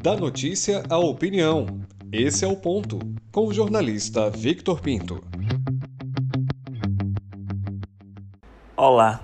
Da notícia à opinião. Esse é o ponto. Com o jornalista Victor Pinto. Olá.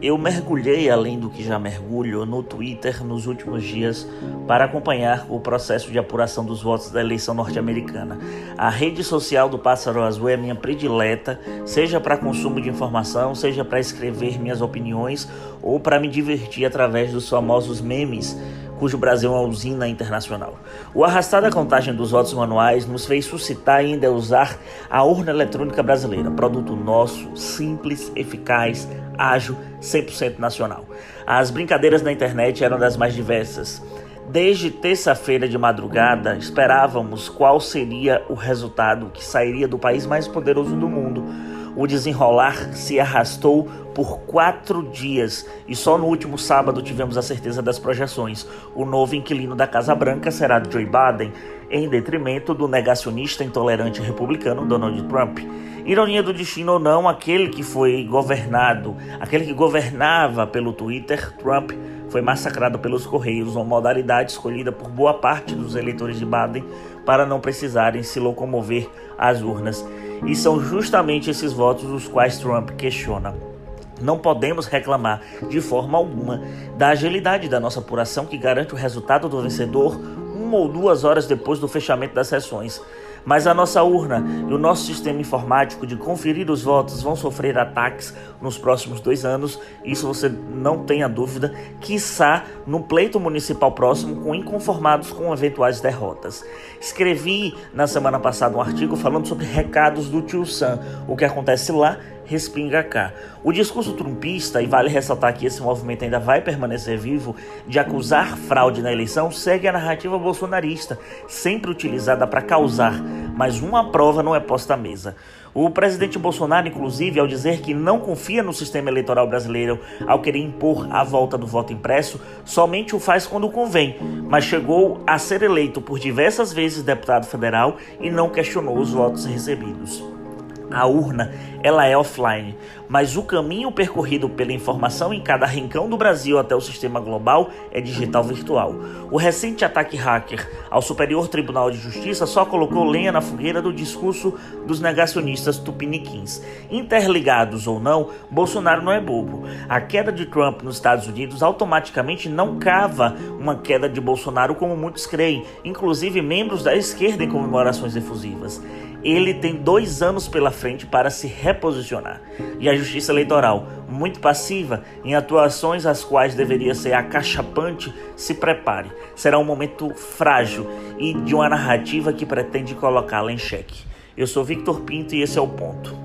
Eu mergulhei além do que já mergulho no Twitter nos últimos dias para acompanhar o processo de apuração dos votos da eleição norte-americana. A rede social do Pássaro Azul é minha predileta, seja para consumo de informação, seja para escrever minhas opiniões ou para me divertir através dos famosos memes cujo Brasil é uma usina internacional. O arrastar da contagem dos votos manuais nos fez suscitar e ainda usar a urna eletrônica brasileira, produto nosso, simples, eficaz, ágil, 100% nacional. As brincadeiras na internet eram das mais diversas. Desde terça-feira de madrugada, esperávamos qual seria o resultado que sairia do país mais poderoso do mundo o desenrolar se arrastou por quatro dias e só no último sábado tivemos a certeza das projeções. O novo inquilino da Casa Branca será Joe Biden, em detrimento do negacionista intolerante republicano Donald Trump. Ironia do destino ou não, aquele que foi governado, aquele que governava pelo Twitter, Trump, foi massacrado pelos Correios, uma modalidade escolhida por boa parte dos eleitores de Biden para não precisarem se locomover às urnas. E são justamente esses votos os quais Trump questiona. Não podemos reclamar de forma alguma da agilidade da nossa apuração que garante o resultado do vencedor uma ou duas horas depois do fechamento das sessões. Mas a nossa urna e o nosso sistema informático de conferir os votos vão sofrer ataques nos próximos dois anos, isso você não tenha dúvida, quiçá no pleito municipal próximo com inconformados com eventuais derrotas. Escrevi na semana passada um artigo falando sobre recados do tio Sam, o que acontece lá respinga cá. O discurso trumpista, e vale ressaltar que esse movimento ainda vai permanecer vivo, de acusar fraude na eleição, segue a narrativa bolsonarista, sempre utilizada para causar, mas uma prova não é posta à mesa. O presidente Bolsonaro, inclusive, ao dizer que não confia no sistema eleitoral brasileiro, ao querer impor a volta do voto impresso, somente o faz quando convém, mas chegou a ser eleito por diversas vezes deputado federal e não questionou os votos recebidos. A urna, ela é offline, mas o caminho percorrido pela informação em cada rincão do Brasil até o sistema global é digital virtual. O recente ataque hacker ao Superior Tribunal de Justiça só colocou lenha na fogueira do discurso dos negacionistas tupiniquins. Interligados ou não, Bolsonaro não é bobo. A queda de Trump nos Estados Unidos automaticamente não cava uma queda de Bolsonaro como muitos creem, inclusive membros da esquerda em comemorações efusivas ele tem dois anos pela frente para se reposicionar. E a Justiça Eleitoral, muito passiva em atuações as quais deveria ser acachapante, se prepare. Será um momento frágil e de uma narrativa que pretende colocá-la em xeque. Eu sou Victor Pinto e esse é o ponto.